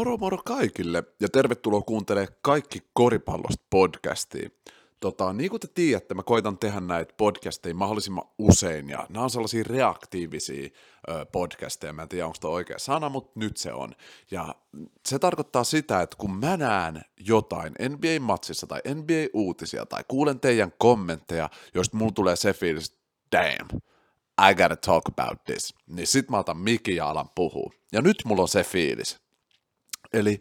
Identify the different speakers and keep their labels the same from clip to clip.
Speaker 1: Moro moro kaikille ja tervetuloa kuuntelemaan Kaikki koripallosta podcastia. Tota, niin kuin te tiedätte, mä koitan tehdä näitä podcasteja mahdollisimman usein, ja nämä on sellaisia reaktiivisia ö, podcasteja, mä en tiedä onko oikea sana, mutta nyt se on. Ja se tarkoittaa sitä, että kun mä näen jotain NBA-matsissa tai NBA-uutisia tai kuulen teidän kommentteja, joista mulla tulee se fiilis, damn, I gotta talk about this, niin sit mä otan mikin ja alan puhua. Ja nyt mulla on se fiilis. Eli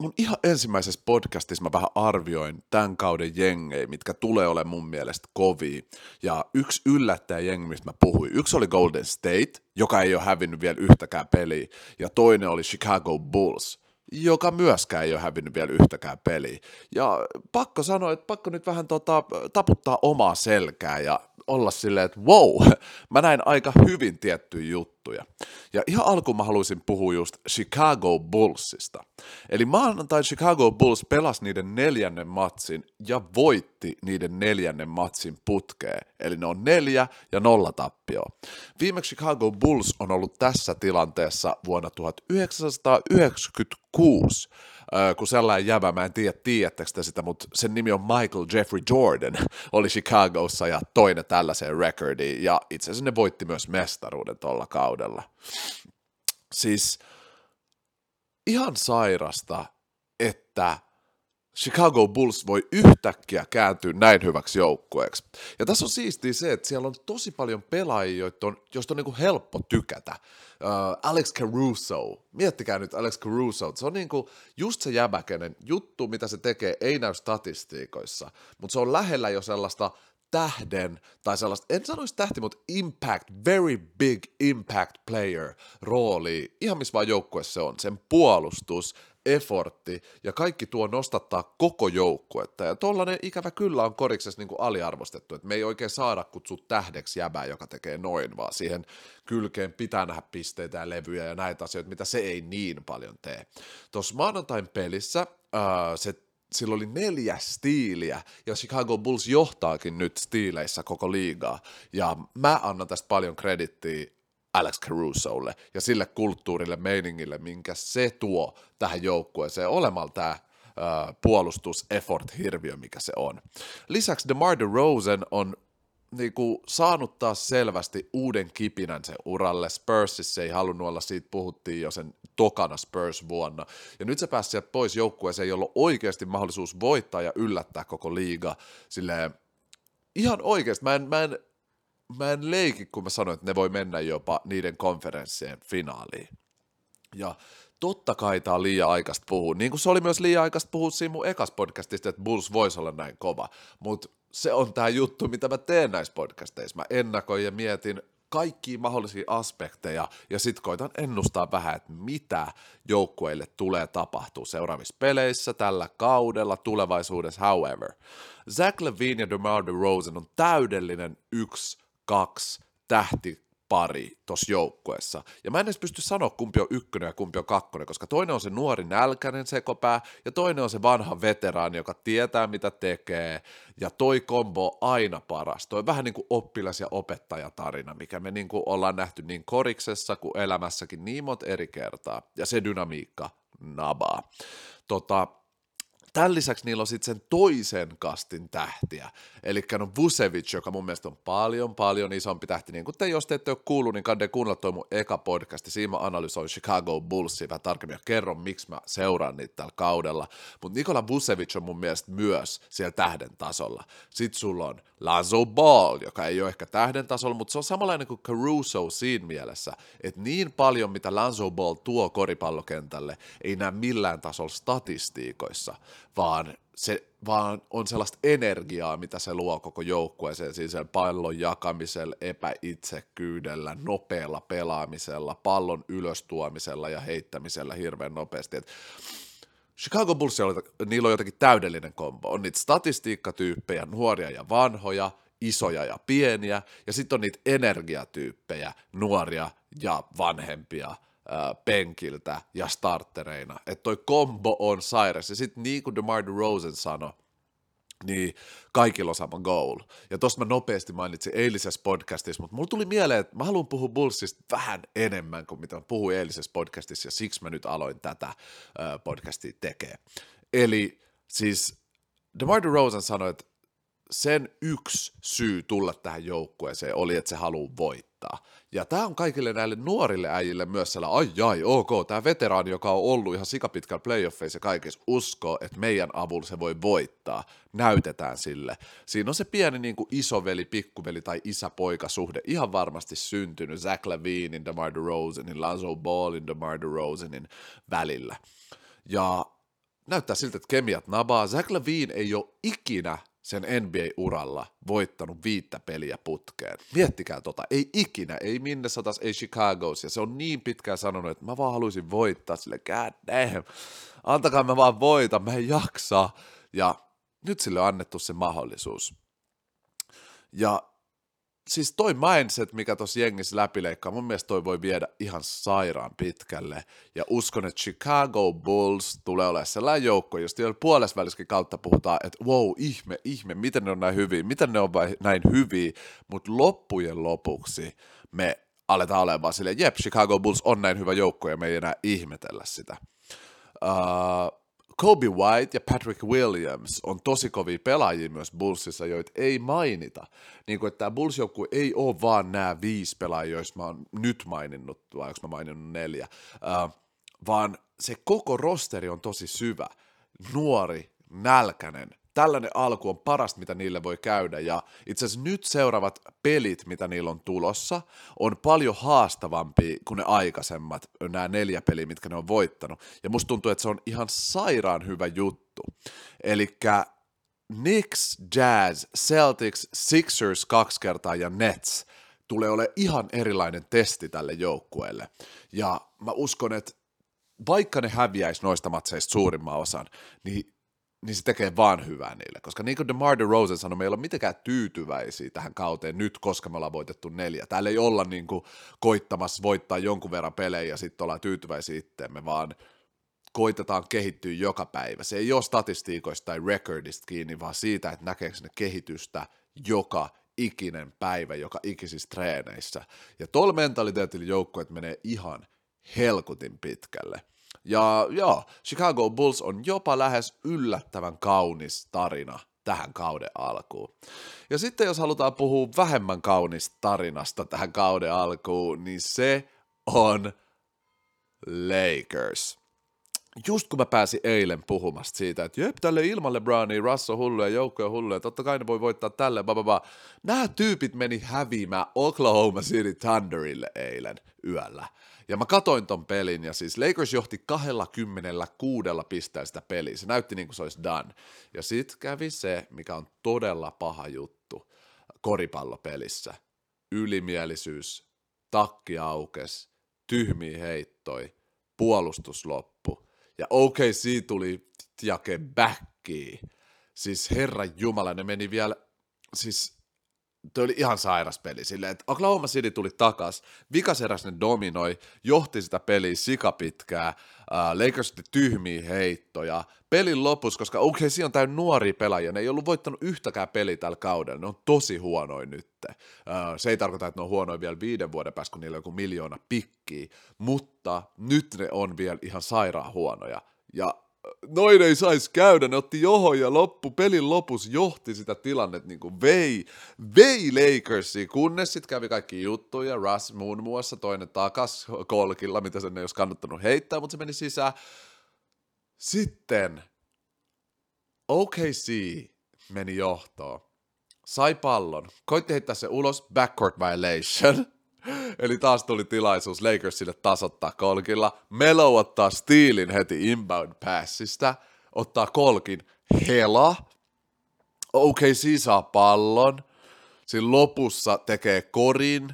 Speaker 1: mun ihan ensimmäisessä podcastissa mä vähän arvioin tämän kauden jengejä, mitkä tulee olemaan mun mielestä kovia. Ja yksi yllättäjä jengi, mistä mä puhuin, yksi oli Golden State, joka ei ole hävinnyt vielä yhtäkään peliä, ja toinen oli Chicago Bulls, joka myöskään ei ole hävinnyt vielä yhtäkään peliä. Ja pakko sanoa, että pakko nyt vähän tota, taputtaa omaa selkää ja olla silleen, että wow, mä näin aika hyvin tiettyjä juttuja. Ja ihan alkuun mä haluaisin puhua just Chicago Bullsista. Eli maanantai Chicago Bulls pelasi niiden neljännen matsin ja voitti niiden neljännen matsin putkeen. Eli ne on neljä ja nolla tappio. Viimeksi Chicago Bulls on ollut tässä tilanteessa vuonna 1996 kun sellainen jävä, mä en tiedä, tiedättekö te sitä, mutta sen nimi on Michael Jeffrey Jordan, oli Chicagossa ja toinen tällaiseen recordiin, ja itse asiassa ne voitti myös mestaruuden tuolla kaudella. Siis ihan sairasta, että Chicago Bulls voi yhtäkkiä kääntyä näin hyväksi joukkueeksi. Ja tässä on siistiä se, että siellä on tosi paljon pelaajia, joista on niinku helppo tykätä. Uh, Alex Caruso, miettikää nyt Alex Caruso, se on niinku just se jäbäkenen juttu, mitä se tekee, ei näy statistiikoissa, mutta se on lähellä jo sellaista tähden, tai sellaista, en sanoisi tähti, mutta impact, very big impact player rooli, ihan missä vaan joukkueessa se on, sen puolustus, effortti ja kaikki tuo nostattaa koko joukkuetta. Ja tollanen ikävä kyllä on koriksessa niin kuin aliarvostettu, että me ei oikein saada kutsua tähdeksi jäbää, joka tekee noin, vaan siihen kylkeen pitää nähdä pisteitä ja levyjä ja näitä asioita, mitä se ei niin paljon tee. Tuossa maanantain pelissä ää, se sillä oli neljä stiiliä, ja Chicago Bulls johtaakin nyt stiileissä koko liigaa. Ja mä annan tästä paljon kredittiä Alex Carusolle ja sille kulttuurille, meiningille, minkä se tuo tähän joukkueeseen olemalla tämä puolustus effort hirviö, mikä se on. Lisäksi DeMar DeRozan on niinku, saanut taas selvästi uuden kipinän sen uralle. Spursissa ei halunnut olla, siitä puhuttiin jo sen tokana Spurs vuonna. Ja nyt se pääsi sieltä pois joukkueeseen, jolla on oikeasti mahdollisuus voittaa ja yllättää koko liiga. Silleen, ihan oikeasti, mä en, mä en mä en leiki, kun mä sanoin, että ne voi mennä jopa niiden konferenssien finaaliin. Ja totta kai tää on liian aikaista puhua, niin kuin se oli myös liian aikaista puhua siinä mun ekas podcastista, että Bulls voisi olla näin kova, mutta se on tämä juttu, mitä mä teen näissä podcasteissa. Mä ennakoin ja mietin kaikkia mahdollisia aspekteja ja sit koitan ennustaa vähän, että mitä joukkueille tulee tapahtua seuraavissa peleissä, tällä kaudella, tulevaisuudessa, however. Zach Levine ja DeMar DeRozan on täydellinen yksi kaksi tähtipari tuossa joukkueessa. Ja mä en edes pysty sanoa, kumpi on ykkönen ja kumpi on kakkonen, koska toinen on se nuori nälkäinen sekopää, ja toinen on se vanha veteraani, joka tietää, mitä tekee, ja toi kombo on aina paras. Toi vähän niin kuin oppilas- ja opettajatarina, mikä me niin kuin ollaan nähty niin koriksessa kuin elämässäkin niin monta eri kertaa, ja se dynamiikka nabaa. Tota, Tämän lisäksi niillä on sitten sen toisen kastin tähtiä, eli no Vucevic, joka mun mielestä on paljon, paljon isompi tähti, niin kuin te, jos te ette ole kuullut, niin kannattaa kuunnella toi mun eka podcast, siinä mä analysoin Chicago Bullsia vähän tarkemmin ja kerron, miksi mä seuraan niitä tällä kaudella, mutta Nikola Vucevic on mun mielestä myös siellä tähden tasolla. Sitten sulla on Lazo Ball, joka ei ole ehkä tähden tasolla, mutta se on samanlainen kuin Caruso siinä mielessä, että niin paljon, mitä Lazo Ball tuo koripallokentälle, ei näe millään tasolla statistiikoissa, vaan se vaan on sellaista energiaa, mitä se luo koko joukkueeseen, siis sen pallon jakamisella, epäitsekkyydellä, nopealla pelaamisella, pallon ylöstuomisella ja heittämisellä hirveän nopeasti. Et Chicago Bulls, niillä on jotenkin täydellinen kombo. On niitä statistiikkatyyppejä, nuoria ja vanhoja, isoja ja pieniä, ja sitten on niitä energiatyyppejä, nuoria ja vanhempia, penkiltä ja startereina. Että toi kombo on sairas. Ja sitten niin kuin DeMar DeRozan sanoi, niin kaikilla on sama goal. Ja tosta mä nopeasti mainitsin eilisessä podcastissa, mutta mulla tuli mieleen, että mä haluan puhua Bullsista vähän enemmän kuin mitä mä puhuin eilisessä podcastissa, ja siksi mä nyt aloin tätä podcastia tekemään. Eli siis DeMar DeRozan sanoi, että sen yksi syy tulla tähän joukkueeseen oli, että se haluaa voittaa. Ja tämä on kaikille näille nuorille äijille myös sellainen, ai ai, ok, tämä veteraani, joka on ollut ihan sikapitkällä playoffeissa ja kaikessa, uskoo, että meidän avulla se voi voittaa. Näytetään sille. Siinä on se pieni niin kuin isoveli, pikkuveli tai isä-poika-suhde ihan varmasti syntynyt Zach Lavinin, DeMar DeRozanin, Lonzo Ballin, DeMar DeRozanin välillä. Ja näyttää siltä, että kemiat nabaa. Zach Lavine ei ole ikinä sen NBA-uralla voittanut viittä peliä putkeen. Miettikää tota, ei ikinä, ei minne satas, ei Chicagos, ja se on niin pitkään sanonut, että mä vaan haluaisin voittaa sille, god damn, antakaa mä vaan voita, mä en jaksa, ja nyt sille on annettu se mahdollisuus. Ja siis toi mindset, mikä tuossa jengissä läpileikkaa, mun mielestä toi voi viedä ihan sairaan pitkälle. Ja uskon, että Chicago Bulls tulee olemaan sellainen joukko, josta jo puolesväliskin kautta puhutaan, että wow, ihme, ihme, miten ne on näin hyviä, miten ne on näin hyviä, mutta loppujen lopuksi me aletaan olemaan silleen, jep, Chicago Bulls on näin hyvä joukko ja me ei enää ihmetellä sitä. Uh, Kobe White ja Patrick Williams on tosi kovia pelaajia myös Bullsissa, joita ei mainita. Niin kuin, että tämä bulls ei ole vaan nämä viisi pelaajia, joista mä oon nyt maininnut, vai onko mä maininnut neljä, uh, vaan se koko rosteri on tosi syvä, nuori, nälkäinen, tällainen alku on parasta, mitä niille voi käydä, ja itse asiassa nyt seuraavat pelit, mitä niillä on tulossa, on paljon haastavampi kuin ne aikaisemmat, nämä neljä peliä, mitkä ne on voittanut, ja musta tuntuu, että se on ihan sairaan hyvä juttu. Eli Knicks, Jazz, Celtics, Sixers kaksi kertaa ja Nets tulee ole ihan erilainen testi tälle joukkueelle. Ja mä uskon, että vaikka ne häviäisi noista matseista suurimman osan, niin niin se tekee vaan hyvää niille. Koska niin kuin DeMar DeRozan sanoi, me ei ole mitenkään tyytyväisiä tähän kauteen nyt, koska me ollaan voitettu neljä. Täällä ei olla niin kuin koittamassa voittaa jonkun verran pelejä ja sitten ollaan tyytyväisiä itteemme, vaan koitetaan kehittyä joka päivä. Se ei ole statistiikoista tai recordista kiinni, vaan siitä, että näkeekö ne kehitystä joka ikinen päivä, joka ikisissä treeneissä. Ja tuolla mentaliteetillä joukkueet menee ihan helkutin pitkälle. Ja joo, Chicago Bulls on jopa lähes yllättävän kaunis tarina tähän kauden alkuun. Ja sitten jos halutaan puhua vähemmän kaunista tarinasta tähän kauden alkuun, niin se on Lakers. Just kun mä pääsin eilen puhumasta siitä, että jep, tälle ilman LeBronia, Russell hullu ja joukkoja hullu, ja totta kai ne voi voittaa tälle, bababa. Nämä tyypit meni häviämään Oklahoma City Thunderille eilen yöllä. Ja mä katoin ton pelin, ja siis Lakers johti 26 pisteellä sitä peliä. Se näytti niin kuin se olisi done. Ja sit kävi se, mikä on todella paha juttu koripallopelissä. Ylimielisyys, takki aukes, tyhmiä heittoi, puolustus loppu. Ja OKC tuli jake backiin. Siis herra Jumala, ne meni vielä, siis Tuo oli ihan sairas peli silleen, että Oklahoma City tuli takas, vikaseräs ne dominoi, johti sitä peliä sikapitkää, äh, Lakers tyhmiä heittoja, pelin lopussa, koska okei, okay, on täynnä nuoria pelaajia, ne ei ollut voittanut yhtäkään peliä tällä kaudella, ne on tosi huonoin nyt. Se ei tarkoita, että ne on huonoin vielä viiden vuoden päästä, kun niillä on joku miljoona pikkiä, mutta nyt ne on vielä ihan sairaan huonoja. Ja noin ei saisi käydä, ne otti johon ja loppu, pelin lopussa johti sitä tilannetta niin kuin vei, vei Lakersiin, kunnes sitten kävi kaikki juttuja, Russ muun muassa, toinen takas kolkilla, mitä sen ei olisi kannattanut heittää, mutta se meni sisään. Sitten OKC meni johtoon, sai pallon, koitti heittää se ulos, backcourt violation, Eli taas tuli tilaisuus Lakersille tasottaa kolkilla. Melo ottaa Steelin heti inbound passista, ottaa kolkin hela. OKC saa pallon. Siinä lopussa tekee korin.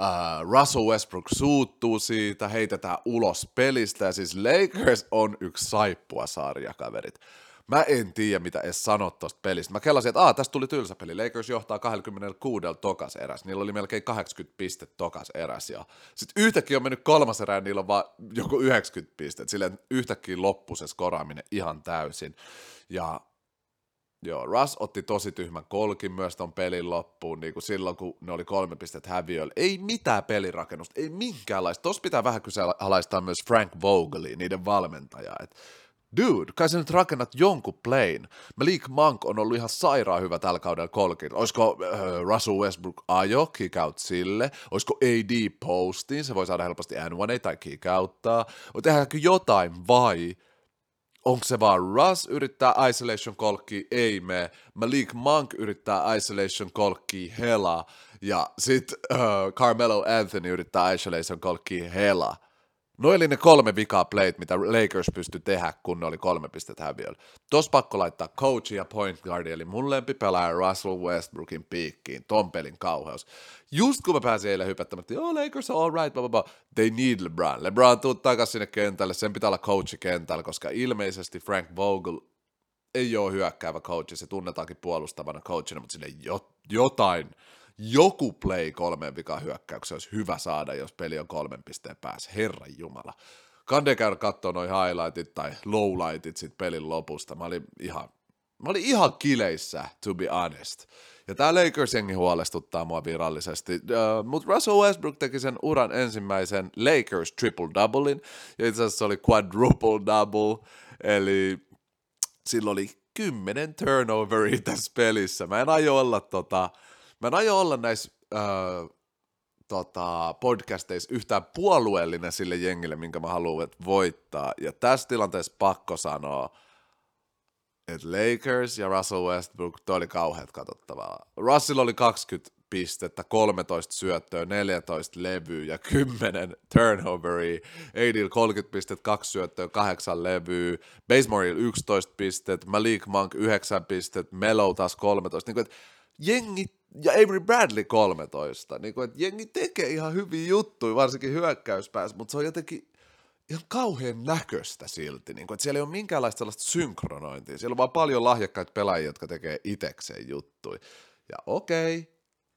Speaker 1: Uh, Russell Westbrook suuttuu siitä, heitetään ulos pelistä ja siis Lakers on yksi saippua sarjakaverit. Mä en tiedä, mitä edes sanot tosta pelistä. Mä kelasin, että tästä tuli tylsä peli. Lakers johtaa 26 tokas eräs. Niillä oli melkein 80 pistettä tokas eräs. Ja sitten yhtäkkiä on mennyt kolmas erä, ja niillä on vaan joku 90 pistettä. Silleen yhtäkkiä loppu se skoraaminen ihan täysin. Ja Joo, Russ otti tosi tyhmän kolkin myös ton pelin loppuun, niin kuin silloin, kun ne oli kolme pistettä häviöllä. Ei mitään pelirakennusta, ei minkäänlaista. Tuossa pitää vähän kyseenalaistaa myös Frank Vogelia, niiden valmentajaa. Et, dude, kai sä nyt rakennat jonkun playin. Malik Monk on ollut ihan sairaan hyvä tällä kaudella kolkin. Olisiko äh, Russell Westbrook ajo, kick out sille? Olisiko AD postiin, se voi saada helposti N1 tai kick outtaa? Tehdäänkö jotain vai onko se vaan Russ yrittää isolation kolkki, ei me. Malik Monk yrittää isolation kolkki, hela. Ja sit uh, Carmelo Anthony yrittää isolation kolkki, hela. No oli ne kolme vikaa playt, mitä Lakers pystyi tehdä, kun ne oli kolme pistettä häviöllä. Tos pakko laittaa coach ja point guardi, eli mun lempipelaaja Russell Westbrookin piikkiin, ton pelin kauheus. Just kun mä pääsin eilen hypättämään, että joo, Lakers on all right, blah, blah, blah. they need LeBron. LeBron tuu takaisin sinne kentälle, sen pitää olla coachi kentällä, koska ilmeisesti Frank Vogel ei ole hyökkäävä coachi, se tunnetaankin puolustavana coachina, mutta sille jotain joku play kolmeen vikaan hyökkäyksen olisi hyvä saada, jos peli on kolmen pisteen päässä. Herran Jumala. Kande käydä katsoa noin highlightit tai lowlightit sit pelin lopusta. Mä olin ihan, mä olin ihan kileissä, to be honest. Ja tämä Lakers-jengi huolestuttaa mua virallisesti, uh, mutta Russell Westbrook teki sen uran ensimmäisen Lakers triple-doublein, ja itse asiassa se oli quadruple-double, eli sillä oli kymmenen turnoveria tässä pelissä. Mä en aio olla tota, Mä en aio olla näissä äh, tota, podcasteissa yhtään puolueellinen sille jengille, minkä mä haluan voittaa. Ja tässä tilanteessa pakko sanoa, että Lakers ja Russell Westbrook, toi oli kauheat katsottavaa. Russell oli 20 pistettä, 13 syöttöä, 14 levyä ja 10 turnoveria. Aidil 30 pistettä, 2 syöttöä, 8 levyä. Basemoril 11 pistettä, Malik Monk 9 pistettä, Melo taas 13. Niin kuin, että jengi ja Avery Bradley 13. Niin kuin, että jengi tekee ihan hyviä juttuja, varsinkin hyökkäyspäässä, mutta se on jotenkin ihan kauhean näköistä silti. Niin kuin, että siellä ei ole minkäänlaista sellaista synkronointia. Siellä on vaan paljon lahjakkaita pelaajia, jotka tekee itekseen juttuja. Ja okei, okay,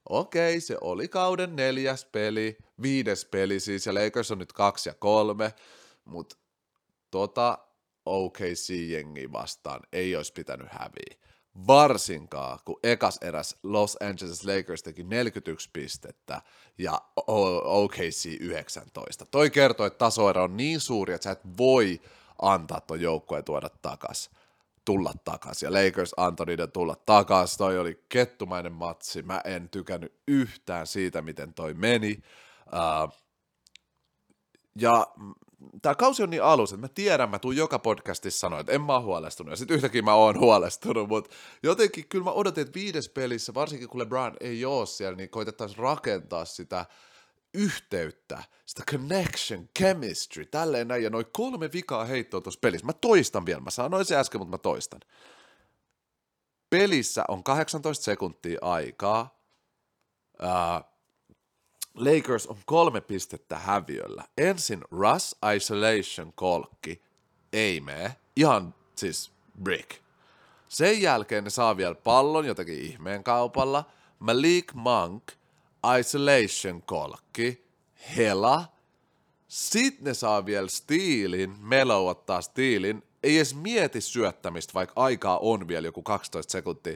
Speaker 1: okei, se oli kauden neljäs peli, viides peli siis, ja Lakers on nyt kaksi ja kolme, mutta tota OKC-jengi vastaan ei olisi pitänyt häviä varsinkaan, kun ekas eräs Los Angeles Lakers teki 41 pistettä ja OKC 19. Toi kertoo, että tasoero on niin suuri, että sä et voi antaa ton joukkueen tuoda takas, tulla takas. Ja Lakers antoi niiden tulla takas. Toi oli kettumainen matsi. Mä en tykännyt yhtään siitä, miten toi meni. Uh, ja tämä kausi on niin alussa, että mä tiedän, mä tuun joka podcastissa sanoa, että en mä ole huolestunut, ja sitten yhtäkkiä mä oon huolestunut, mutta jotenkin kyllä mä odotin, että viides pelissä, varsinkin kun LeBron ei ole siellä, niin koitettaisiin rakentaa sitä yhteyttä, sitä connection, chemistry, tälleen näin, ja noin kolme vikaa heittoa tuossa pelissä. Mä toistan vielä, mä sanoin se äsken, mutta mä toistan. Pelissä on 18 sekuntia aikaa, uh, Lakers on kolme pistettä häviöllä. Ensin Russ Isolation kolkki, ei mene, ihan siis brick. Sen jälkeen ne saa vielä pallon jotenkin ihmeen kaupalla. Malik Monk, Isolation kolkki, hela. Sitten ne saa vielä stiilin, Melo ottaa stiilin, ei edes mieti syöttämistä, vaikka aikaa on vielä joku 12 sekuntia,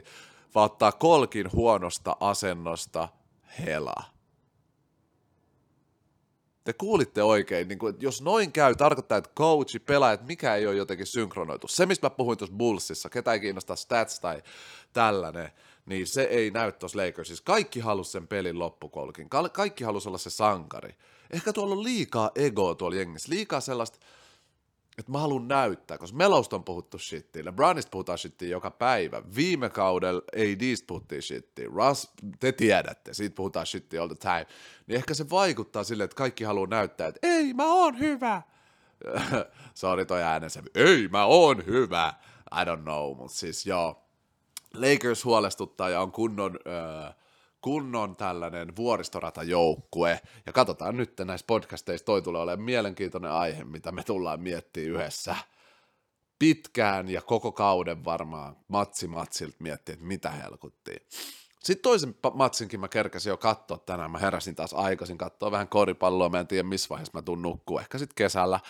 Speaker 1: vaan ottaa kolkin huonosta asennosta, hela te kuulitte oikein, niin kuin, että jos noin käy, tarkoittaa, että coachi, pelaajat, mikä ei ole jotenkin synkronoitu. Se, mistä mä puhuin tuossa Bullsissa, ketä ei kiinnosta stats tai tällainen, niin se ei näy tuossa Lakersissa. Kaikki halusi sen pelin loppukolkin, Ka- kaikki halusi olla se sankari. Ehkä tuolla on liikaa egoa tuolla jengissä, liikaa sellaista, että mä haluan näyttää, koska Melosta on puhuttu shittiin, LeBronista puhutaan shittiin joka päivä, viime kaudella ADstä puhuttiin shittiin, Russ, te tiedätte, siitä puhutaan shittiin all the time, niin ehkä se vaikuttaa sille, että kaikki haluaa näyttää, että ei, mä oon hyvä. Sori toi äänensä, ei, mä oon hyvä. I don't know, mutta siis joo, Lakers huolestuttaa ja on kunnon... Öö, kunnon tällainen vuoristoratajoukkue. Ja katsotaan nyt näissä podcasteissa, toi tulee olemaan mielenkiintoinen aihe, mitä me tullaan miettimään yhdessä pitkään ja koko kauden varmaan matsi matsilta miettiä, että mitä helkuttiin. Sitten toisen matsinkin mä kerkäsin jo katsoa tänään, mä heräsin taas aikaisin katsoa vähän koripalloa, mä en tiedä missä vaiheessa mä tuun nukkuu, ehkä sitten kesällä.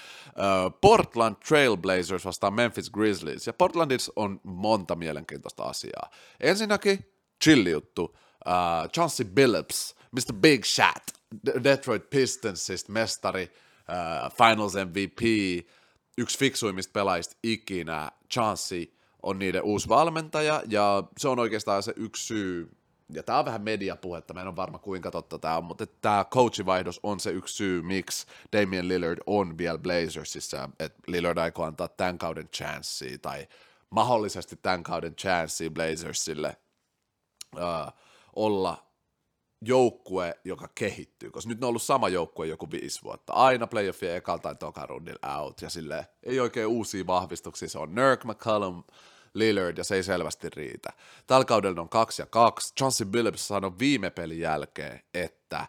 Speaker 1: Portland Trailblazers vastaan Memphis Grizzlies, ja Portlandissa on monta mielenkiintoista asiaa. Ensinnäkin chill juttu, uh, Chauncey Billups, Mr. Big Shot, Detroit Pistonsista mestari, uh, Finals MVP, yksi fiksuimmista pelaajista ikinä, Chauncey on niiden uusi valmentaja, ja se on oikeastaan se yksi syy, ja tämä on vähän mediapuhetta, mä en ole varma kuinka totta tämä on, mutta tämä coachivaihdos on se yksi syy, miksi Damian Lillard on vielä Blazersissa, että Lillard aikoo antaa tämän kauden chanssiä, tai mahdollisesti tämän kauden chanssiä Blazersille uh, olla joukkue, joka kehittyy, koska nyt ne on ollut sama joukkue joku viisi vuotta. Aina playoffien ekalla tai toka rundilla out, ja sille ei oikein uusia vahvistuksia. Se on Nurk, McCallum, Lillard, ja se ei selvästi riitä. Tällä kaudella on kaksi ja kaksi. Chauncey Billups sanoi viime pelin jälkeen, että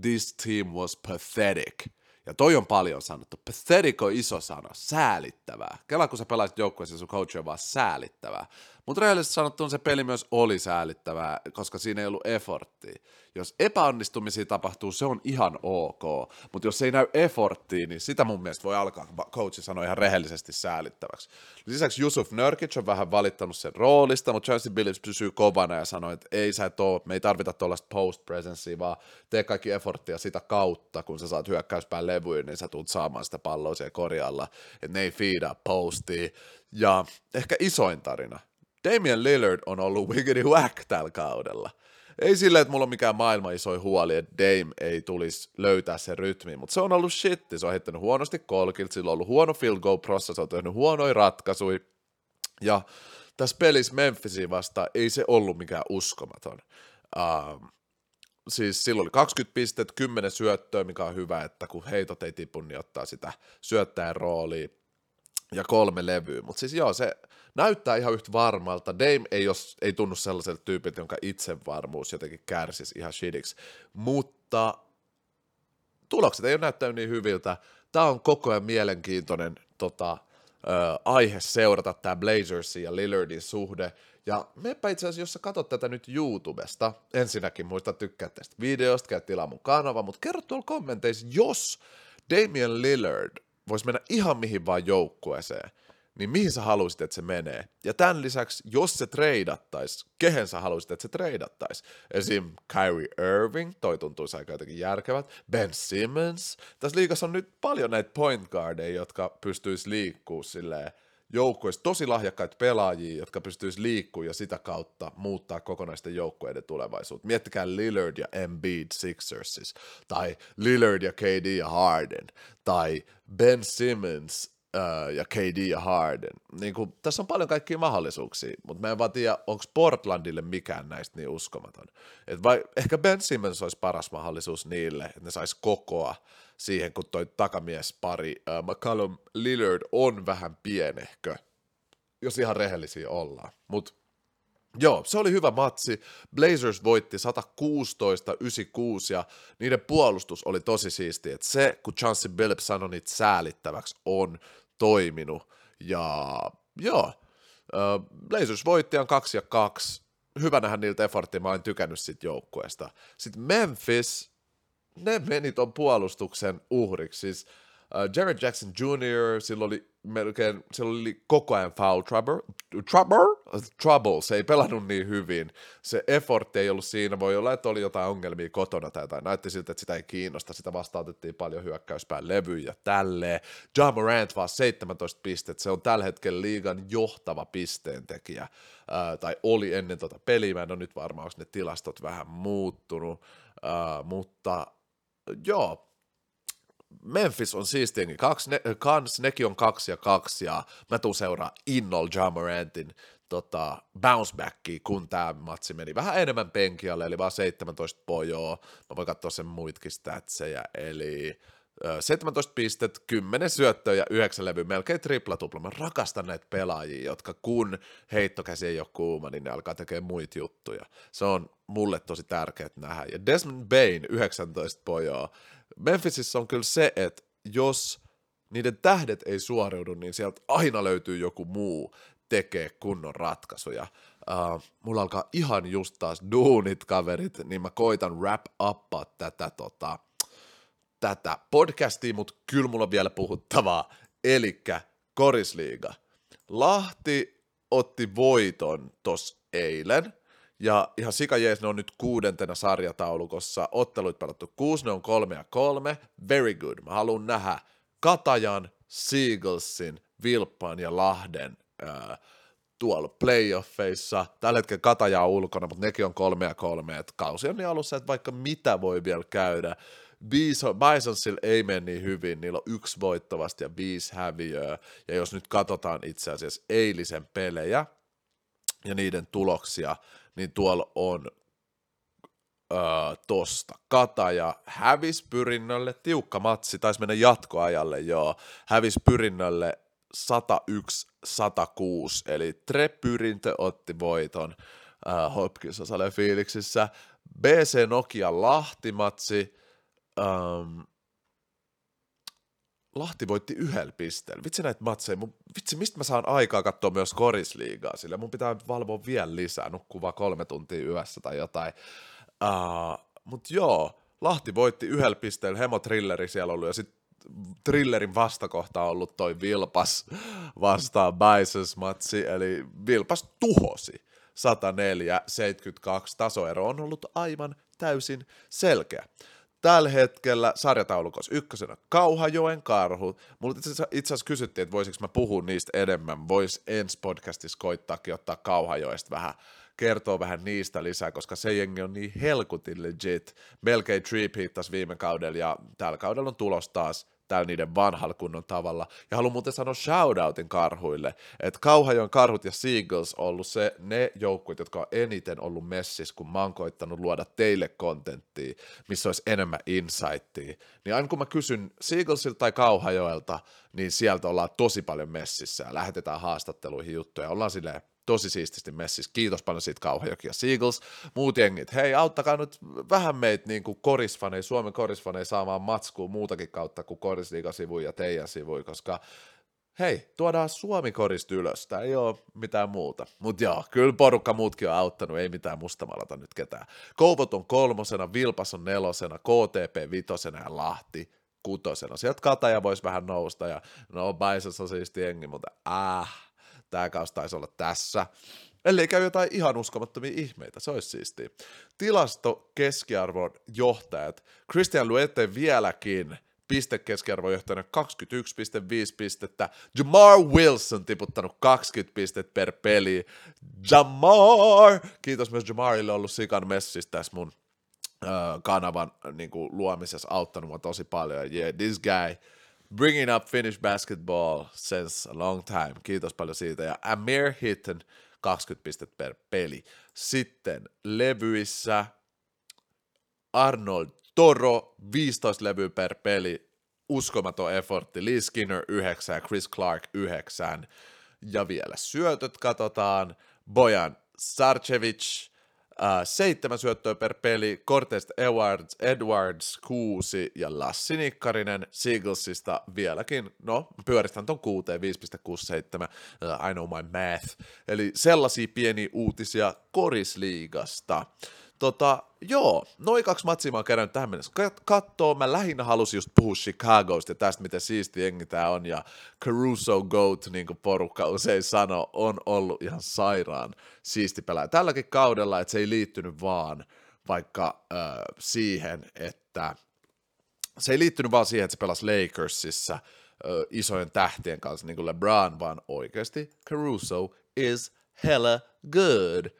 Speaker 1: this team was pathetic. Ja toi on paljon sanottu. Pathetic on iso sana, säälittävää. Kela kun sä pelaisit joukkueessa, sun coach on vaan säälittävää. Mutta rehellisesti sanottuna se peli myös oli säälittävää, koska siinä ei ollut efforttia. Jos epäonnistumisia tapahtuu, se on ihan ok, mutta jos ei näy efforttia, niin sitä mun mielestä voi alkaa coachi sanoa ihan rehellisesti säälittäväksi. Lisäksi Yusuf Nurkic on vähän valittanut sen roolista, mutta Chelsea Billups pysyy kovana ja sanoi, että ei sä et oo, me ei tarvita tuollaista post presencea, vaan tee kaikki efforttia sitä kautta, kun sä saat hyökkäyspään levyyn, niin sä tulet saamaan sitä palloa siellä korjalla, että ne ei feedaa postia. Ja ehkä isoin tarina, Damian Lillard on ollut wiggity whack tällä kaudella. Ei silleen, että mulla on mikään maailman iso huoli, että Dame ei tulisi löytää sen rytmiin, mutta se on ollut shitti. Se on heittänyt huonosti kolkilta, sillä on ollut huono field goal process, se on tehnyt huonoja ratkaisuja. Ja tässä pelissä Memphisiin vasta ei se ollut mikään uskomaton. Uh, siis silloin oli 20 pistettä, 10 syöttöä, mikä on hyvä, että kun heitot ei tipu, niin ottaa sitä syöttäjän roolia ja kolme levyä. Mutta siis joo, se näyttää ihan yhtä varmalta. Dame ei, jos, ei tunnu sellaiselta tyypiltä, jonka itsevarmuus jotenkin kärsisi ihan shitiksi, mutta tulokset ei ole näyttänyt niin hyviltä. Tämä on koko ajan mielenkiintoinen tota, ö, aihe seurata tämä Blazersin ja Lillardin suhde. Ja meppä itse asiassa, jos sä katsot tätä nyt YouTubesta, ensinnäkin muista tykkää tästä videosta, käy tilaa mun kanava, mutta kerro tuolla kommenteissa, jos Damian Lillard voisi mennä ihan mihin vaan joukkueeseen, niin mihin sä haluaisit, että se menee? Ja tämän lisäksi, jos se treidattaisi, kehen sä haluaisit, että se treidattaisi? Esim. Kyrie Irving, toi tuntuisi aika jotenkin järkevät, Ben Simmons. Tässä liikassa on nyt paljon näitä point guardeja, jotka pystyisi liikkuu silleen, joukkueista tosi lahjakkaita pelaajia, jotka pystyisi liikkua ja sitä kautta muuttaa kokonaisten joukkueiden tulevaisuutta. Miettikää Lillard ja Embiid Sixersis, tai Lillard ja KD ja Harden, tai Ben Simmons ja KD ja Harden. Niin kuin, tässä on paljon kaikkia mahdollisuuksia, mutta mä en vaan tiedä, onko Portlandille mikään näistä niin uskomaton. Et vai, ehkä Ben Simmons olisi paras mahdollisuus niille, että ne sais kokoa siihen, kun toi takamies pari uh, McCallum Lillard on vähän pienehkö, jos ihan rehellisiä ollaan. Mutta Joo, se oli hyvä matsi. Blazers voitti 116-96 ja niiden puolustus oli tosi siisti. että se, kun Chauncey Billups sanoi niitä säälittäväksi, on toiminut. Ja joo, Blazers voitti 2 ja 2. Hyvä nähdä niiltä efforttia, mä olen tykännyt siitä joukkueesta. Sitten Memphis, ne meni ton puolustuksen uhriksi. Siis Jared Jackson Jr., sillä oli melkein, siellä oli koko ajan foul trouble, trouble, trouble, se ei pelannut niin hyvin, se effort ei ollut siinä, voi olla, että oli jotain ongelmia kotona tai jotain, näytti siltä, että sitä ei kiinnosta, sitä vastautettiin paljon hyökkäyspään levyjä tälleen, John Morant vaan 17 pistettä, se on tällä hetkellä liigan johtava pisteentekijä, ää, tai oli ennen tota peliä, mä en ole nyt varma, onko ne tilastot vähän muuttunut, ää, mutta joo, Memphis on siistienkin kaksi, ne, kans, nekin on kaksi ja kaksi, ja mä tuun seuraa innol Jamorantin tota, bounce backia, kun tämä matsi meni vähän enemmän penkialle, eli vaan 17 pojoa, mä voin katsoa sen muitkin statseja, eli 17 pistet, 10 syöttöä ja 9 levy, melkein tripla tupla. Mä rakastan näitä pelaajia, jotka kun heittokäsi ei ole kuuma, niin ne alkaa tekemään muita juttuja. Se on mulle tosi tärkeää nähdä. Ja Desmond Bain, 19 pojoa, Memphisissä on kyllä se, että jos niiden tähdet ei suoriudu, niin sieltä aina löytyy joku muu tekee kunnon ratkaisuja. uh, mulla alkaa ihan just taas duunit kaverit, niin mä koitan wrap uppaa tätä, tota, tätä podcastia, mutta kyllä mulla on vielä puhuttavaa, elikkä Korisliiga. Lahti otti voiton tos eilen, ja ihan sikajees, ne on nyt kuudentena sarjataulukossa, otteluit pelattu kuusi, ne on kolme ja kolme, very good. Mä haluan nähdä Katajan, Seagalsin, Vilppaan ja Lahden ää, tuolla playoffeissa. Tällä hetkellä Kataja on ulkona, mutta nekin on kolme ja kolme, että kausi on niin alussa, että vaikka mitä voi vielä käydä. Bisonsilla ei mene niin hyvin, niillä on yksi voittavasti ja viisi häviöä, ja jos nyt katsotaan itse asiassa eilisen pelejä ja niiden tuloksia, niin tuolla on öö, tosta. Kataja hävis pyrinnölle, tiukka matsi, taisi mennä jatkoajalle joo, hävis pyrinnölle 101-106, eli Trepyrintö otti voiton äh, Hopkins osalle fiiliksissä. BC Nokia Lahtimatsi, ähm, Lahti voitti yhdellä pisteellä. Vitsi näitä matseja. Mun, vitsi, mistä mä saan aikaa katsoa myös korisliigaa, sillä mun pitää valvoa vielä lisää, nukkuu vaan kolme tuntia yössä tai jotain. Uh, Mutta joo, Lahti voitti yhdellä pisteellä, Hemo Trilleri siellä ollut, ja sitten Trillerin vastakohta on ollut toi Vilpas vastaan Bisons matsi, eli Vilpas tuhosi 104-72. Tasoero on ollut aivan täysin selkeä. Tällä hetkellä sarjataulukossa ykkösenä Kauhajoen karhu. Mulla itse asiassa kysyttiin, että voisiko mä puhua niistä enemmän. Vois ensi podcastissa koittaakin ottaa Kauhajoesta vähän kertoo vähän niistä lisää, koska se jengi on niin helkutin legit. Melkein trip hittas viime kaudella ja tällä kaudella on tulos taas täällä niiden vanhalla kunnon tavalla. Ja haluan muuten sanoa shoutoutin karhuille, että Kauhajoen karhut ja Seagulls on ollut se, ne joukkueet, jotka on eniten ollut messissä, kun mä oon koittanut luoda teille kontenttia, missä olisi enemmän insightia. Niin aina kun mä kysyn Seagullsilta tai Kauhajoelta, niin sieltä ollaan tosi paljon messissä ja lähetetään haastatteluihin juttuja. Ollaan silleen, tosi siististi messissä. Kiitos paljon siitä Kauhajoki ja Seagulls. Muut jengit, hei auttakaa nyt vähän meitä niin kuin korisfaneja, Suomen korisfaneja saamaan matskua muutakin kautta kuin korisliigasivuja ja teidän sivuja, koska hei, tuodaan Suomi korist ylös, tämä ei ole mitään muuta. Mutta joo, kyllä porukka muutkin on auttanut, ei mitään mustamalata nyt ketään. Kouvot on kolmosena, Vilpas on nelosena, KTP vitosena ja Lahti kutosena. Sieltä Kataja voisi vähän nousta ja no Bisons on siisti jengi, mutta äh, tämä kausi taisi olla tässä. Ellei käy jotain ihan uskomattomia ihmeitä, se olisi siistiä. Tilasto keskiarvon johtajat. Christian Luette vieläkin piste keskiarvojohtajana 21,5 pistettä. Jamar Wilson tiputtanut 20 pistettä per peli. Jamar! Kiitos myös Jamarille ollut sikan messissä tässä mun uh, kanavan niin kuin, luomisessa auttanut mua tosi paljon. Yeah, this guy bringing up Finnish basketball since a long time. Kiitos paljon siitä. Ja Amir Hitten 20 pistettä per peli. Sitten levyissä Arnold Toro 15 levyä per peli. Uskomaton effortti. Lee Skinner 9 ja Chris Clark 9. Ja vielä syötöt katsotaan. Bojan Sarcevic Uh, seitsemän syöttöä per peli, Cortez Edwards, Edwards kuusi ja Lassi Nikkarinen Seaglesista vieläkin, no pyöristän ton kuuteen 5,67, uh, I know my math, eli sellaisia pieniä uutisia Korisliigasta. Tota, joo, noin kaksi matsia mä oon kerännyt tähän mennessä. Kattoo, mä lähinnä halusin just puhua Chicagosta ja tästä, miten siisti jengi tää on, ja Caruso Goat, niin kuin porukka usein sanoo, on ollut ihan sairaan siisti pelaaja. Tälläkin kaudella, että se ei liittynyt vaan vaikka äh, siihen, että se ei liittynyt vaan siihen, että se pelasi Lakersissa äh, isojen tähtien kanssa, niin kuin LeBron, vaan oikeasti Caruso is hella good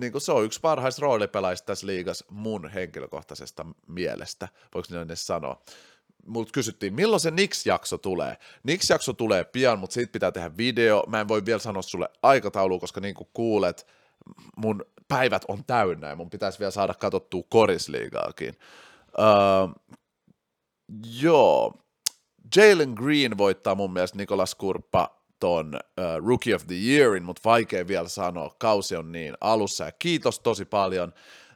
Speaker 1: niin kuin se on yksi parhaista roolipelaajista tässä liigassa mun henkilökohtaisesta mielestä, voiko ne edes sanoa. Mutta kysyttiin, milloin se Nix-jakso tulee. Nix-jakso tulee pian, mutta siitä pitää tehdä video. Mä en voi vielä sanoa sulle aikataulu, koska niin kuin kuulet, mun päivät on täynnä ja mun pitäisi vielä saada katsottua korisliigaakin. Uh, joo, Jalen Green voittaa mun mielestä Nikolas Kurppa ton uh, Rookie of the Yearin, mutta vaikea vielä sanoa, kausi on niin alussa, ja kiitos tosi paljon,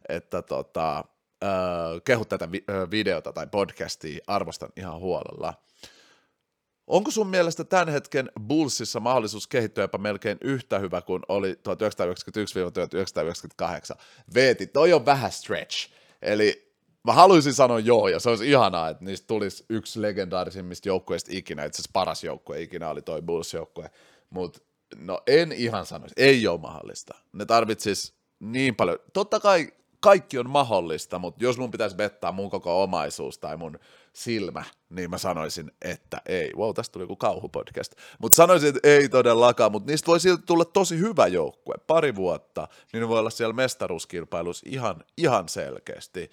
Speaker 1: että tota, uh, kehut tätä vi- uh, videota tai podcastia, arvostan ihan huolella. Onko sun mielestä tämän hetken Bullsissa mahdollisuus kehittyä jopa melkein yhtä hyvä kuin oli 1991-1998? Veeti, toi on vähän stretch. Eli mä haluaisin sanoa joo, ja se olisi ihanaa, että niistä tulisi yksi legendaarisimmista joukkueista ikinä, itse asiassa paras joukkue ikinä oli toi Bulls-joukkue, mutta no en ihan sanoisi, ei ole mahdollista. Ne tarvitsis niin paljon, totta kai kaikki on mahdollista, mutta jos mun pitäisi bettaa mun koko omaisuus tai mun silmä, niin mä sanoisin, että ei. Wow, tästä tuli joku kauhupodcast. Mutta sanoisin, että ei todellakaan, mutta niistä voi silti tulla tosi hyvä joukkue. Pari vuotta, niin ne voi olla siellä mestaruuskilpailussa ihan, ihan selkeästi.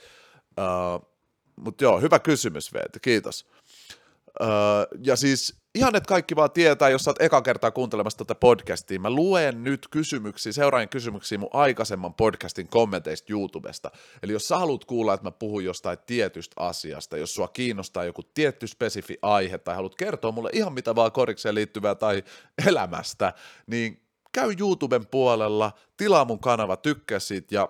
Speaker 1: Uh, mutta joo, hyvä kysymys, Veeti, kiitos. Uh, ja siis ihan, että kaikki vaan tietää, jos sä oot eka kertaa kuuntelemassa tätä podcastia, mä luen nyt kysymyksiä, seuraajan kysymyksiä mun aikaisemman podcastin kommenteista YouTubesta. Eli jos sä haluat kuulla, että mä puhun jostain tietystä asiasta, jos sua kiinnostaa joku tietty spesifi aihe tai haluat kertoa mulle ihan mitä vaan korikseen liittyvää tai elämästä, niin käy YouTuben puolella, tilaa mun kanava, tykkää siitä ja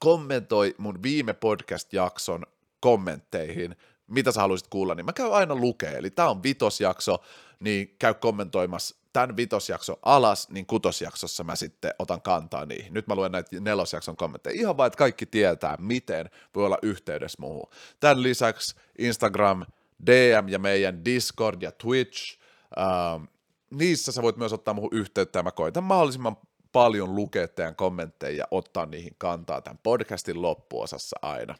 Speaker 1: kommentoi mun viime podcast-jakson kommentteihin, mitä sä haluaisit kuulla, niin mä käyn aina lukee. Eli tää on vitosjakso, niin käy kommentoimassa tämän vitosjakson alas, niin kutosjaksossa mä sitten otan kantaa niihin. Nyt mä luen näitä nelosjakson kommentteja. Ihan vaan, että kaikki tietää, miten voi olla yhteydessä muuhun. Tämän lisäksi Instagram, DM ja meidän Discord ja Twitch, ähm, niissä sä voit myös ottaa muuhun yhteyttä ja mä koitan mahdollisimman paljon lukea teidän kommentteja ja ottaa niihin kantaa tämän podcastin loppuosassa aina.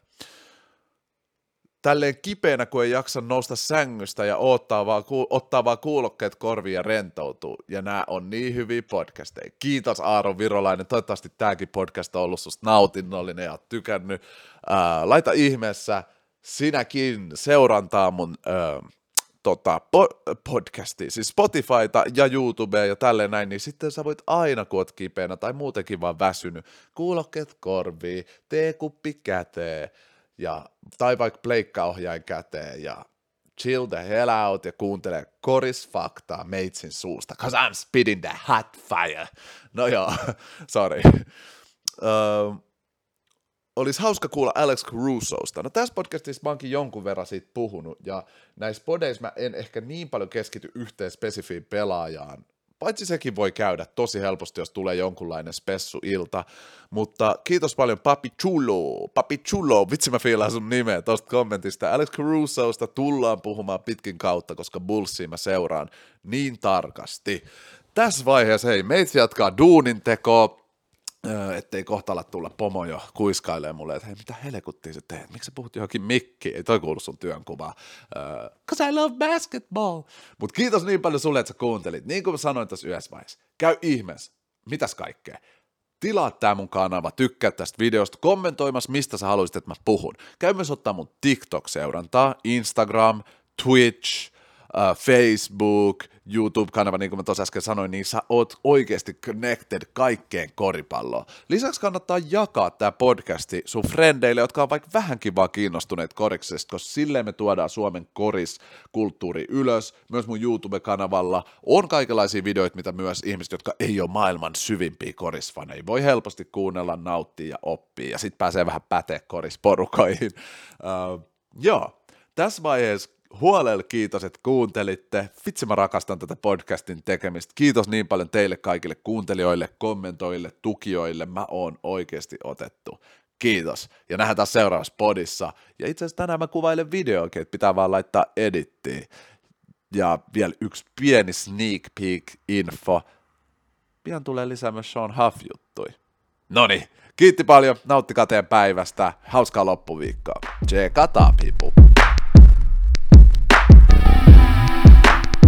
Speaker 1: Tälleen kipeänä, kun ei jaksa nousta sängystä ja ottaa vaan, ku, ottaa vaan kuulokkeet korviin ja rentoutuu. Ja nämä on niin hyviä podcasteja. Kiitos Aaro Virolainen. Toivottavasti tämäkin podcast on ollut susta nautinnollinen ja tykännyt. Ää, laita ihmeessä sinäkin seurantaa mun ää, tota, po- podcastia, siis Spotifyta ja YouTubea ja tälleen näin, niin sitten sä voit aina, kun oot kipeänä tai muutenkin vaan väsynyt, kuulokkeet korviin, teekuppi käteen, ja, tai vaikka pleikkaohjain käteen ja chill the hell out ja kuuntele korisfaktaa meitsin suusta, cause I'm spitting the hot fire. No joo, sorry. Uh, olisi hauska kuulla Alex Carusosta. No tässä podcastissa mä oonkin jonkun verran siitä puhunut, ja näissä podeissa mä en ehkä niin paljon keskity yhteen spesifiin pelaajaan, paitsi sekin voi käydä tosi helposti, jos tulee jonkunlainen spessu-ilta, mutta kiitos paljon Papi Chulo, Papi Chulo, vitsi mä fiilaan sun nimeä tosta kommentista, Alex Carusosta tullaan puhumaan pitkin kautta, koska Bullsia mä seuraan niin tarkasti. Tässä vaiheessa, hei, meitä jatkaa duunin tekoa, ettei kohta ala tulla pomo jo kuiskailee mulle, että hei, mitä helekuttia sä teet, miksi sä puhut johonkin mikkiin, ei toi kuulu sun työnkuvaa, cause I love basketball. Mut kiitos niin paljon sulle, että sä kuuntelit, niin kuin sanoin tässä yhdessä vaiheessa, käy ihmeessä, mitäs kaikkea, tilaa tää mun kanava, tykkää tästä videosta, kommentoimassa, mistä sä haluaisit, että mä puhun. Käy myös ottaa mun TikTok-seurantaa, Instagram, Twitch, Facebook, YouTube-kanava, niin kuin mä tuossa äsken sanoin, niin sä oot oikeasti connected kaikkeen koripalloon. Lisäksi kannattaa jakaa tämä podcasti sun frendeille, jotka on vaikka vähänkin vaan kiinnostuneet koriksesta, koska silleen me tuodaan Suomen koriskulttuuri ylös. Myös mun YouTube-kanavalla on kaikenlaisia videoita, mitä myös ihmiset, jotka ei ole maailman syvimpiä korisfaneja, voi helposti kuunnella, nauttia ja oppia, ja sitten pääsee vähän päteä korisporukoihin. Uh, joo, tässä vaiheessa huolella kiitos, että kuuntelitte. Vitsi mä rakastan tätä podcastin tekemistä. Kiitos niin paljon teille kaikille kuuntelijoille, kommentoille, tukijoille. Mä oon oikeasti otettu. Kiitos. Ja nähdään taas seuraavassa podissa. Ja itse asiassa tänään mä kuvailen videoakin, että pitää vaan laittaa edittiin. Ja vielä yksi pieni sneak peek info. Pian tulee lisää myös Sean Huff-juttui. Noni, kiitti paljon, nauttikaa teidän päivästä, hauskaa loppuviikkoa. Tsekataan, pipu.